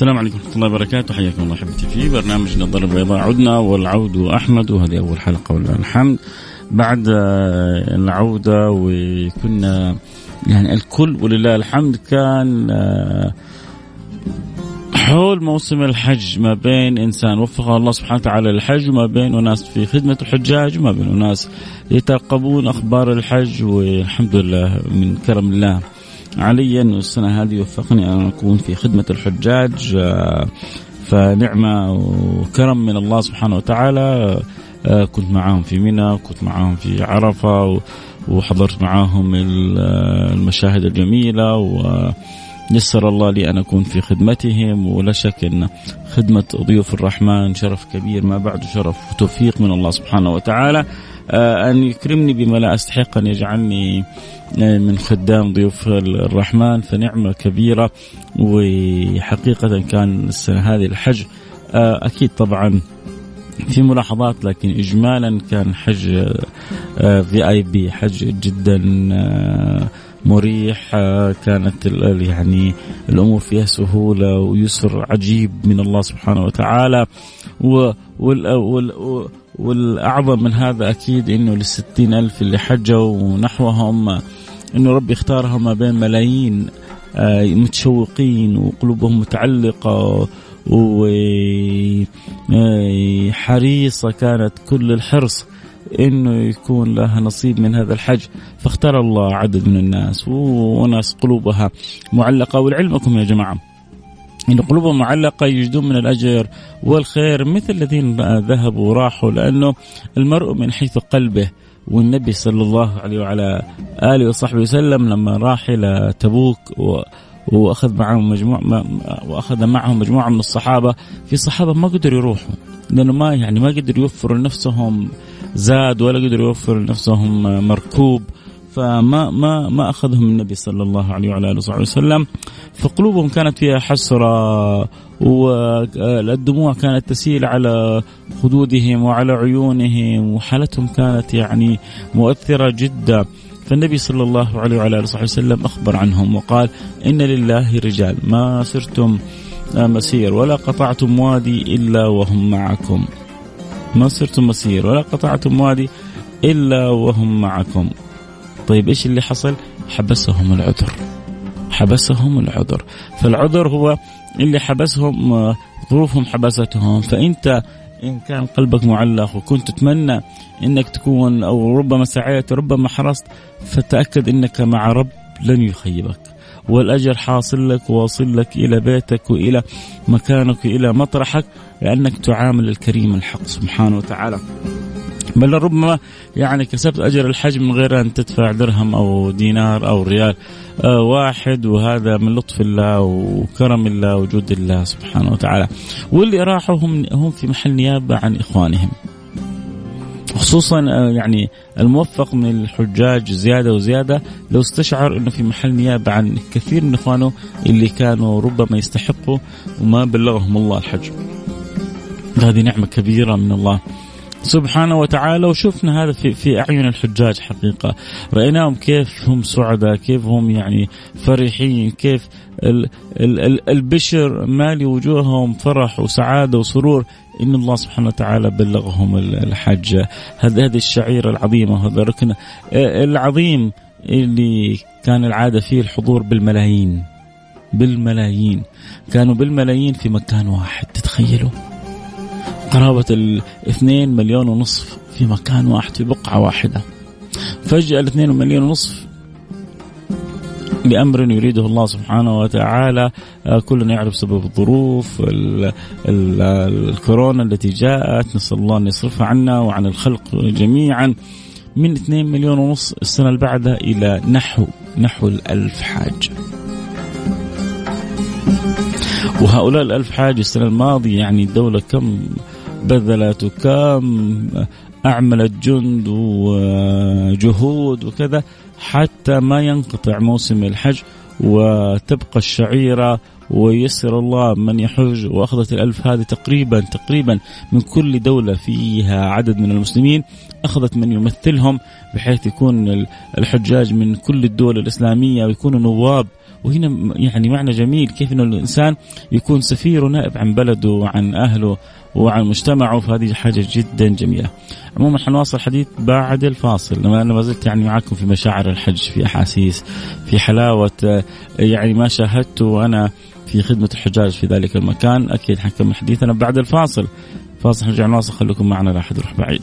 السلام عليكم ورحمة الله وبركاته. حياكم الله أحبتي في برنامج نظر البيضاء عدنا والعود أحمد وهذه أول حلقة ولله الحمد. بعد آه، العودة وكنا يعني الكل ولله الحمد كان آه، حول موسم الحج ما بين إنسان وفقه الله سبحانه وتعالى للحج وما بين أناس في خدمة الحجاج وما بين أناس يترقبون أخبار الحج والحمد لله من كرم الله. علي انه السنة هذه وفقني أن أكون في خدمة الحجاج آه، فنعمة وكرم من الله سبحانه وتعالى. آه، كنت معاهم في منى كنت معاهم في عرفة وحضرت معاهم آه، المشاهد الجميلة و يسر الله لي أن أكون في خدمتهم ولا شك أن خدمة ضيوف الرحمن شرف كبير. ما بعد شرف وتوفيق من الله سبحانه وتعالى. أن يكرمني بما لا أستحق أن يجعلني من خدام ضيوف الرحمن. فنعمة كبيرة وحقيقة كان السنة هذه الحج آه، أكيد طبعا في ملاحظات لكن اجمالا كان حج في اي بي حج جدا آه، مريح آه، كانت يعني الأمور فيها سهولة ويسر عجيب من الله سبحانه وتعالى. والأعظم من هذا أكيد إنه للستين ألف اللي حجوا ونحوهم إنه ربي اختارهم ما بين ملايين آه، متشوقين وقلوبهم متعلقة وحريصة كانت كل الحرص إنه يكون لها نصيب من هذا الحج. فاختار الله عدد من الناس وناس قلوبها معلقة ولعلمكم يا جماعة إن قلوبهم معلقة يجدون من الأجر والخير مثل الذين ذهبوا وراحوا لأنه المرء من حيث قلبه والنبي صلى الله عليه وعلى آله وصحبه وسلم لما راح إلى تبوك وأخذ معهم مجموعه وأخذ معهم مجموعة من الصحابة. في صحابة ما قدروا يروحوا لأنه ما يعني ما قدروا يوفروا لنفسهم زاد ولا قدروا يوفروا لنفسهم مركوب. فما ما ما أخذهم النبي صلى الله عليه وعلى آله وصحبه وسلم. فقلوبهم كانت فيها حسرة والدموع كانت تسيل على خدودهم وعلى عيونهم وحالتهم كانت يعني مؤثرة جدا. فالنبي صلى الله عليه وعلى آله وصحبه وسلم أخبر عنهم وقال إن لله رجال ما سرتم مسير ولا قطعتم وادي إلا وهم معكم. ما سرتم مسير ولا قطعتم وادي إلا وهم معكم. طيب إيش اللي حصل؟ حبسهم العذر. حبسهم العذر. فالعذر هو اللي حبسهم آه، ظروفهم حبستهم. فإنت إن كان قلبك معلق وكنت تتمنى إنك تكون أو ربما سعيت ربما حرصت فتأكد إنك مع رب لن يخيبك والأجر حاصل لك واصل لك إلى بيتك وإلى مكانك وإلى مطرحك لأنك تعامل الكريم الحق سبحانه وتعالى. بل ربما يعني كسبت أجر الحج من غير أن تدفع درهم أو دينار أو ريال. آه واحد وهذا من لطف الله وكرم الله وجود الله سبحانه وتعالى. واللي راحوا هم هم في محل نيابة عن إخوانهم. خصوصا آه، يعني الموفق من الحجاج زيادة وزيادة لو استشعر إنه في محل نيابة عن كثير من إخوانه اللي كانوا ربما يستحقوا وما بلغهم الله الحج. هذه نعمة كبيرة من الله. سبحانه وتعالى وشفنا هذا في في أعين الحجاج حقيقة. رأيناهم كيف هم سعداء كيف هم يعني فرحين كيف ال ال ال البشر مالي وجوههم فرح وسعادة وسرور. إن الله سبحانه وتعالى بلغهم الحج. هذه الشعيرة العظيمة هذا الركن العظيم اللي كان العادة فيه الحضور بالملايين. بالملايين. كانوا بالملايين في مكان واحد تتخيلوا؟ قرابة الاثنين مليون ونصف في مكان واحد في بقعة واحدة. فجأة الاثنين مليون ونصف لأمر يريده الله سبحانه وتعالى آه، كلنا يعرف سبب الظروف ال ال الكورونا التي جاءت نسأل الله أن يصرفها عنا وعن الخلق جميعا. من 2 مليون ونص السنة اللي بعدها إلى نحو نحو الألف حاج. وهؤلاء الألف حاج السنة الماضية يعني الدولة كم بذلت وكم أعملت جند وجهود وكذا حتى ما ينقطع موسم الحج وتبقى الشعيرة ويسر الله من يحج وأخذت الألف هذه تقريبا تقريبا من كل دولة فيها عدد من المسلمين أخذت من يمثلهم بحيث يكون الحجاج من كل الدول الإسلامية ويكونوا نواب. وهنا يعني معنى جميل كيف إنه الإنسان يكون سفير ونائب عن بلده وعن أهله. وعن مجتمعه فهذه حاجة جدا جميلة. عموما حنواصل الحديث بعد الفاصل لما أنا ما زلت يعني معكم في مشاعر الحج في أحاسيس في حلاوة يعني ما شاهدته وأنا في خدمة الحجاج في ذلك المكان أكيد حنكمل حديثنا بعد الفاصل. فاصل نرجع نواصل خليكم معنا لا احد يروح بعيد.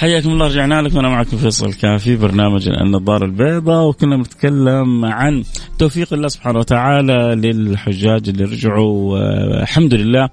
حياكم الله رجعنا لكم. أنا معكم فيصل كافي برنامج النظاره البيضاء وكنا بنتكلم عن توفيق الله سبحانه وتعالى للحجاج اللي رجعوا الحمد لله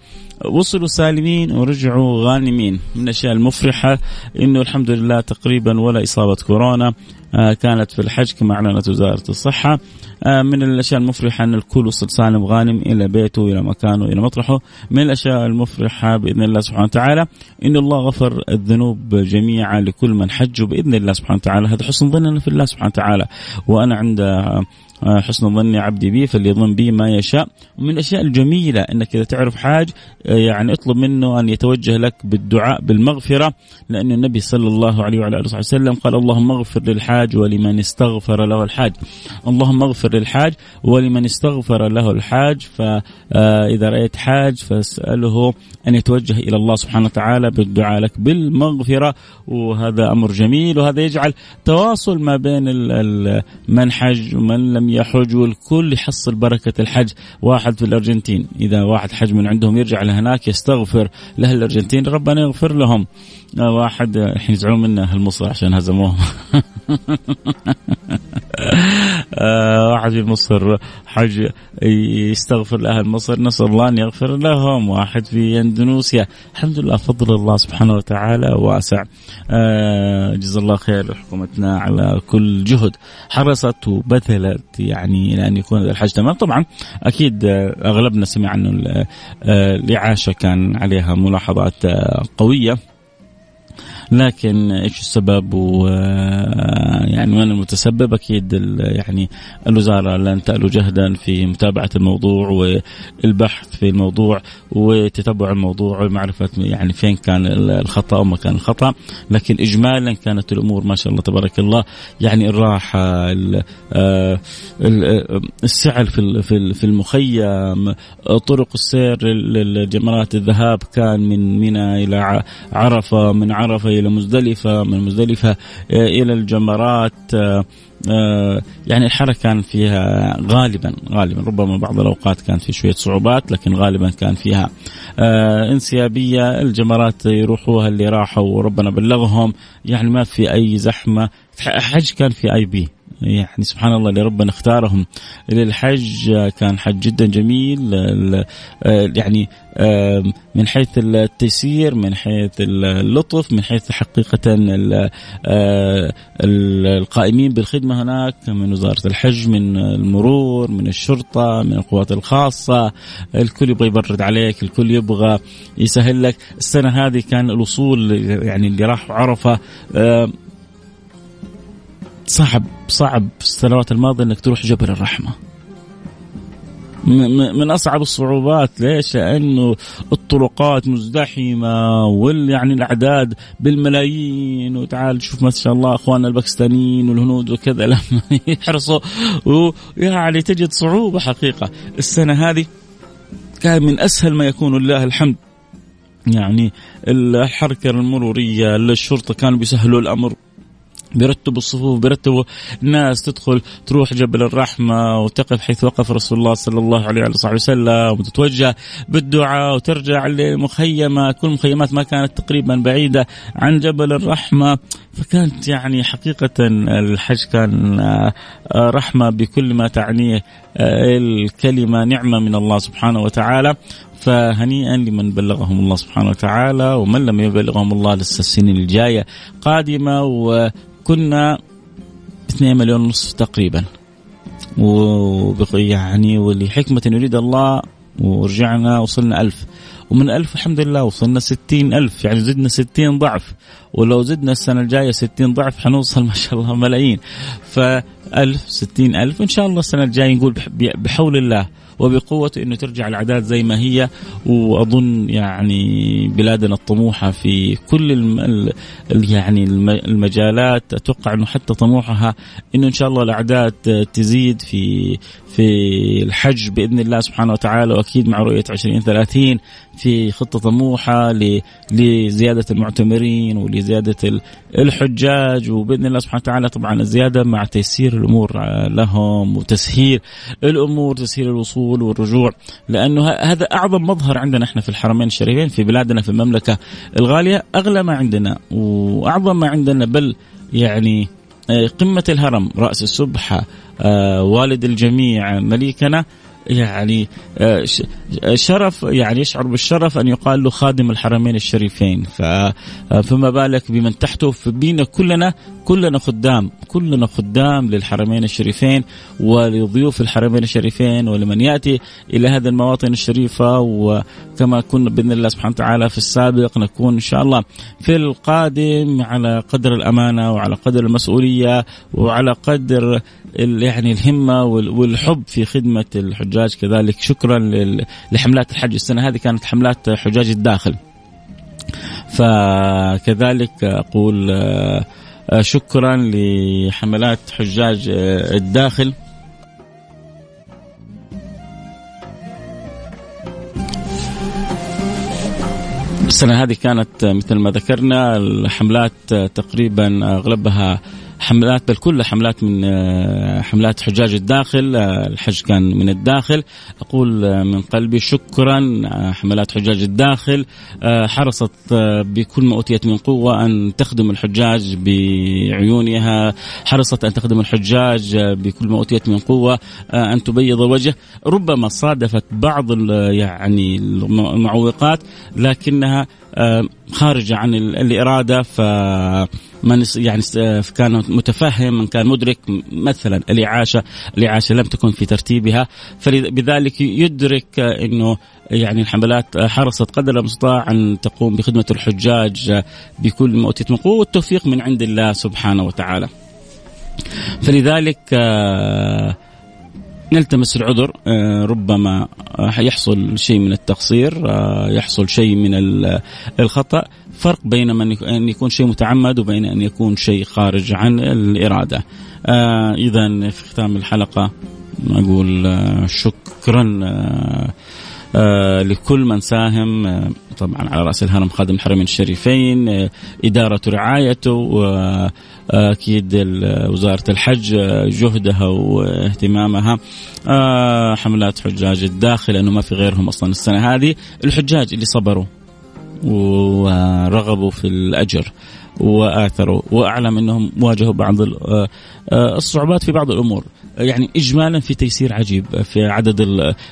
وصلوا سالمين ورجعوا غانمين. من الأشياء المفرحة إنه الحمد لله تقريبا ولا إصابة كورونا. كانت في الحج كما أعلنت وزارة الصحة. آه، من الأشياء المفرحة أن الكل وصل سالم غانم إلى بيته إلى مكانه إلى مطرحه. من الأشياء المفرحة بإذن الله سبحانه وتعالى إن الله غفر الذنوب جميعا لكل من حج بإذن الله سبحانه وتعالى. هذا حسن ظننا في الله سبحانه وتعالى. وأنا عند آه، حسن ظن عبدي بي فليظن بي ما يشاء. ومن الأشياء الجميلة إنك إذا تعرف حاج آه، يعني اطلب منه أن يتوجه لك بالدعاء بالمغفرة لأن النبي صلى الله عليه وعلى آله وسلم قال اللهم اغفر للحاج ولمن استغفر له الحاج اللهم اغفر للحاج ولمن استغفر له الحاج فاذا رأيت حاج فاسأله أن يتوجه إلى الله سبحانه وتعالى بالدعاء لك بالمغفرة. وهذا أمر جميل وهذا يجعل تواصل ما بين من حج ومن لم يحج والكل يحصل بركة الحج. واحد في الأرجنتين. إذا واحد حج من عندهم يرجع لهناك يستغفر لأهل الأرجنتين ربنا يغفر لهم. آه، واحد الحين يزعلون منا أهل مصر عشان هزموهم واحد في مصر حج يستغفر لأهل مصر نسأل الله أن يغفر لهم واحد في أندونيسيا. الحمد لله فضل الله سبحانه وتعالى واسع. آه، جزا الله خير حكومتنا على كل جهد. حرصت وبذلت يعني إلى أن يكون الحج تمام. طبعا أكيد أغلبنا سمع انه الإعاشة كان عليها ملاحظات قوية. لكن إيش السبب؟ و يعني من المتسبب؟ أكيد يعني الوزارة لن تألو جهدا في متابعة الموضوع والبحث في الموضوع وتتبع الموضوع ومعرفة يعني فين كان الخطأ وما كان الخطأ. لكن اجمالا كانت الأمور ما شاء الله تبارك الله يعني الراحه السعل في في المخيم طرق السير لجمرات الذهاب كان من منى إلى عرفة من عرفة إلى مزدلفة من مزدلفة إلى الجمرات آه، يعني الحركة كان فيها غالبا غالبا ربما بعض الأوقات كان في شوية صعوبات لكن غالبا كان فيها آه، انسيابية الجمرات يروحوها اللي راحوا وربنا بلغهم يعني ما في أي زحمة حج كان في أي بي يعني سبحان الله اللي ربنا اختارهم للحج كان حج جدا جميل يعني من حيث التيسير من حيث اللطف من حيث حقيقة القائمين بالخدمة هناك من وزارة الحج من المرور من الشرطة من القوات الخاصة الكل يبغى يبرد عليك الكل يبغى يسهل لك. السنة هذه كان الوصول يعني اللي راح عرفة صعب صعب في السنوات الماضية إنك تروح جبل الرحمة. من أصعب الصعوبات. ليش؟ لأنه الطرقات مزدحمة وال يعني الأعداد بالملايين. وتعال شوف ما شاء الله أخواننا الباكستانيين والهنود وكذا لما يحرصوا. ويعني تجد صعوبة حقيقة. السنة هذه كان من أسهل ما يكون لله الحمد. يعني الحركة المرورية الشرطة كانوا بيسهلوا الأمر. بيرتبوا الصفوف بيرتبوا الناس تدخل تروح جبل الرحمة وتقف حيث وقف رسول الله صلى الله عليه وصحبه وسلم وتتوجه بالدعاء وترجع لمخيمة. كل مخيمات ما كانت تقريبا بعيدة عن جبل الرحمة. فكانت يعني حقيقة الحج كان آه، رحمة بكل ما تعنيه آه، الكلمة نعمة من الله سبحانه وتعالى. فهنيئا لمن بلغهم الله سبحانه وتعالى ومن لم يبلغهم الله لسه السنين الجاية قادمة وكنا 2 مليون ونصف تقريبا. ويعني ولحكمة يريد الله ورجعنا وصلنا ألف. ومن ألف الحمد لله وصلنا ستين ألف. يعني زدنا ستين ضعف. ولو زدنا السنة الجاية ستين ضعف حنوصل ما شاء الله ملايين. فألف ستين ألف. إن شاء الله السنة الجاية نقول بحول الله. وبقوته إنه ترجع الأعداد زي ما هي. وأظن يعني بلادنا الطموحة في كل الم... يعني المجالات أتوقع إنه حتى طموحها إنه إن شاء الله الأعداد تزيد في في الحج بإذن الله سبحانه وتعالى. وأكيد مع رؤية 2030 في خطة طموحة لزيادة المعتمرين ولزيادة الحجاج. وبإذن الله سبحانه وتعالى طبعا الزيادة مع تيسير الأمور لهم وتسهيل الأمور تسهيل الوصول والرجوع لأنه هذا أعظم مظهر عندنا إحنا في الحرمين الشريفين في بلادنا في المملكة الغالية أغلى ما عندنا وأعظم ما عندنا بل يعني آه، قمة الهرم رأس السبحة آه، والد الجميع مليكنا يعني آه، شرف يعني يشعر بالشرف أن يقال له خادم الحرمين الشريفين. فما بالك بمن تحته فبينا كلنا كلنا خدام. كلنا خدام للحرمين الشريفين ولضيوف الحرمين الشريفين ولمن يأتي إلى هذه المواطن الشريفة وكما كنا بإذن الله سبحانه وتعالى في السابق نكون إن شاء الله في القادم على قدر الأمانة وعلى قدر المسؤولية وعلى قدر يعني الهمة والحب في خدمة الحجاج. كذلك شكرا لحملات الحج. السنة هذه كانت حملات حجاج الداخل. فكذلك أقول آه، شكرا لحملات حجاج آه، الداخل. السنة هذه كانت مثل ما ذكرنا الحملات تقريبا أغلبها حملات بل كلها حملات من آه، حملات حجاج الداخل آه، الحج كان من الداخل. أقول آه، من قلبي شكرا حملات حجاج الداخل. حرصت بكل ما أوتيت من قوة أن تخدم الحجاج بعيونها. حرصت أن تخدم الحجاج بكل ما أوتيت من قوة أن تبيض الوجه ربما صادفت بعض يعني المعوقات لكنها خارجة عن الإرادة. ف من يعني كان متفهم من كان مدرك مثلا الإعاشة الإعاشة لم تكن في ترتيبها فبذلك يدرك أنه يعني الحملات حرصت قدر المستطاع أن تقوم بخدمة الحجاج بكل ما أوتيت من قوة والتوفيق من عند الله سبحانه وتعالى. فلذلك آه نلتمس العذر آه، ربما يحصل شيء من التقصير آه، يحصل شيء من الخطأ. فرق بين أن يكون شيء متعمد وبين أن يكون شيء خارج عن الإرادة. آه، إذا في ختام الحلقة أقول شكرا لكل من ساهم طبعا على رأس الهرم خادم الحرمين الشريفين إدارة رعايته أكيد وزارة الحج جهدها واهتمامها. آه، حملات حجاج الداخل لأنه ما في غيرهم أصلا السنة هذه. الحجاج اللي صبروا. ورغبوا في الأجر وآثروا وأعلم أنهم واجهوا بعض آه، آه، الصعوبات في بعض الأمور. يعني اجمالا في تيسير عجيب في عدد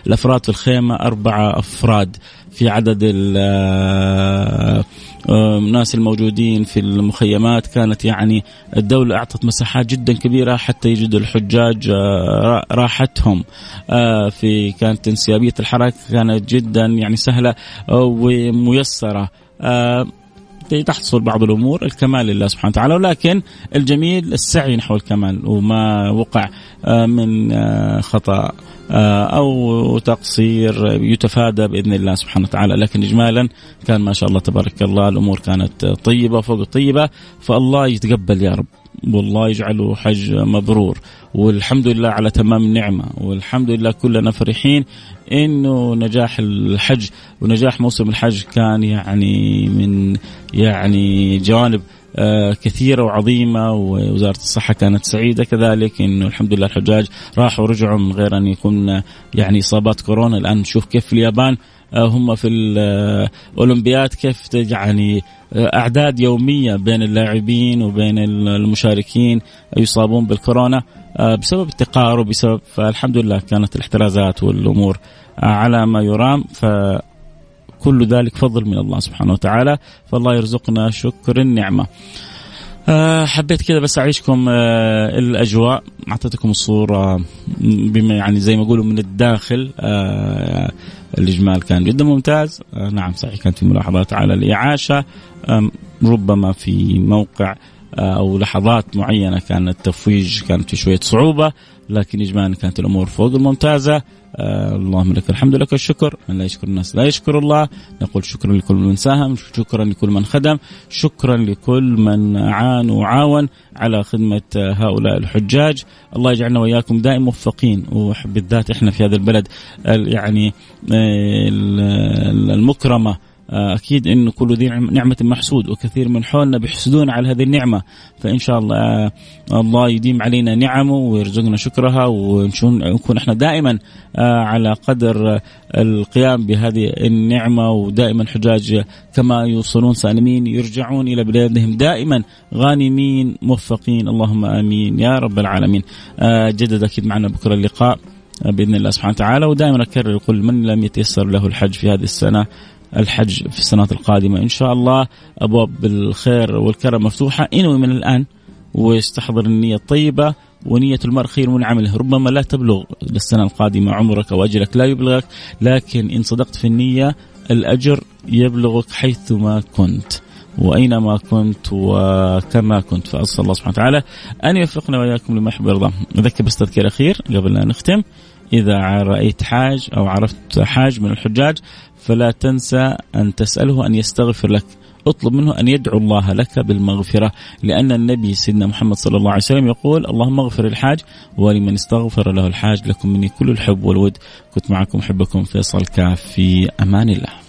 الأفراد في الخيمة أربعة أفراد في عدد الناس الموجودين في المخيمات كانت يعني الدولة أعطت مساحات جدا كبيرة حتى يجد الحجاج آه، راحتهم. آه، في كانت انسيابية الحركة كانت جدا يعني سهلة وميسرة. تحصل بعض الأمور الكمال لله سبحانه وتعالى. ولكن الجميل السعي نحو الكمال وما وقع آه، من آه، خطأ آه، أو تقصير يتفادى بإذن الله سبحانه وتعالى. لكن اجمالا كان ما شاء الله تبارك الله الأمور كانت طيبة فوق الطيبة. فالله يتقبل يا رب. والله يجعله حج مبرور. والحمد لله على تمام النعمة. والحمد لله كلنا فرحين. إنه نجاح الحج ونجاح موسم الحج كان يعني من يعني جوانب آه، كثيرة وعظيمة ووزارة الصحة كانت سعيدة كذلك إنه الحمد لله الحجاج راحوا ورجعوا من غير أن يكون يعني إصابات كورونا. الآن نشوف كيف اليابان هم في الاولمبياد كيف يعني أعداد يومية بين اللاعبين وبين المشاركين يصابون بالكورونا آه، بسبب التقارب بسبب فالحمد لله كانت الاحترازات والأمور على ما يرام. ف كل ذلك فضل من الله سبحانه وتعالى فالله يرزقنا شكر النعمة. أه حبيت كذا بس أعيشكم أه الأجواء. أعطيتكم الصورة بما يعني زي ما يقولوا من الداخل أه الإجمال كان جدا ممتاز. نعم صحيح كانت في ملاحظات على الإعاشة. ربما في موقع آه، أو لحظات معينة كان التفويج كانت في شوية صعوبة لكن اجمالا كانت الأمور فوق الممتازة. آه اللهم لك الحمد لك الشكر. من لا يشكر الناس لا يشكر الله. نقول شكرا لكل من ساهم شكرا لكل من خدم شكرا لكل من عان وعاون على خدمة هؤلاء الحجاج. الله يجعلنا وإياكم دائما موفقين. وبالذات إحنا في هذا البلد يعني آه، المكرمة. أكيد انه كل ذي نعمة محسود وكثير من حولنا بيحسدون على هذه النعمة. فإن شاء الله آه، الله يديم علينا نعمه ويرزقنا شكرها ونكون إحنا دائما آه، على قدر القيام بهذه النعمة ودائما حجاج كما يوصلون سالمين يرجعون إلى بلادهم دائما غانمين موفقين. اللهم آمين يا رب العالمين. جدد أكيد معنا بكرة اللقاء بإذن الله سبحانه وتعالى. ودائما أكرر كل من لم يتيسر له الحج في هذه السنة الحج في السنوات القادمة. إن شاء الله أبواب الخير والكرم مفتوحة. إنوي من الآن ويستحضر النية الطيبة ونية المرء خير من عمله. ربما لا تبلغ للسنة القادمة عمرك أو أجلك لا يبلغك لكن إن صدقت في النية الأجر يبلغك حيثما كنت وأينما كنت وكما كنت. فأسأل الله سبحانه وتعالى أن يوفقنا وإياكم لما يحب ويرضى. اذكر بس تذكير أخير قبل أن نختم. إذا رأيت حاج أو عرفت حاج من الحجاج فلا تنسى أن تسأله أن يستغفر لك. اطلب منه أن يدعو الله لك بالمغفرة لأن النبي سيدنا محمد صلى الله عليه وسلم يقول اللهم اغفر الحاج ولمن استغفر له الحاج لكم مني كل الحب والود. كنت معكم حبكم فيصل كاف في أمان الله.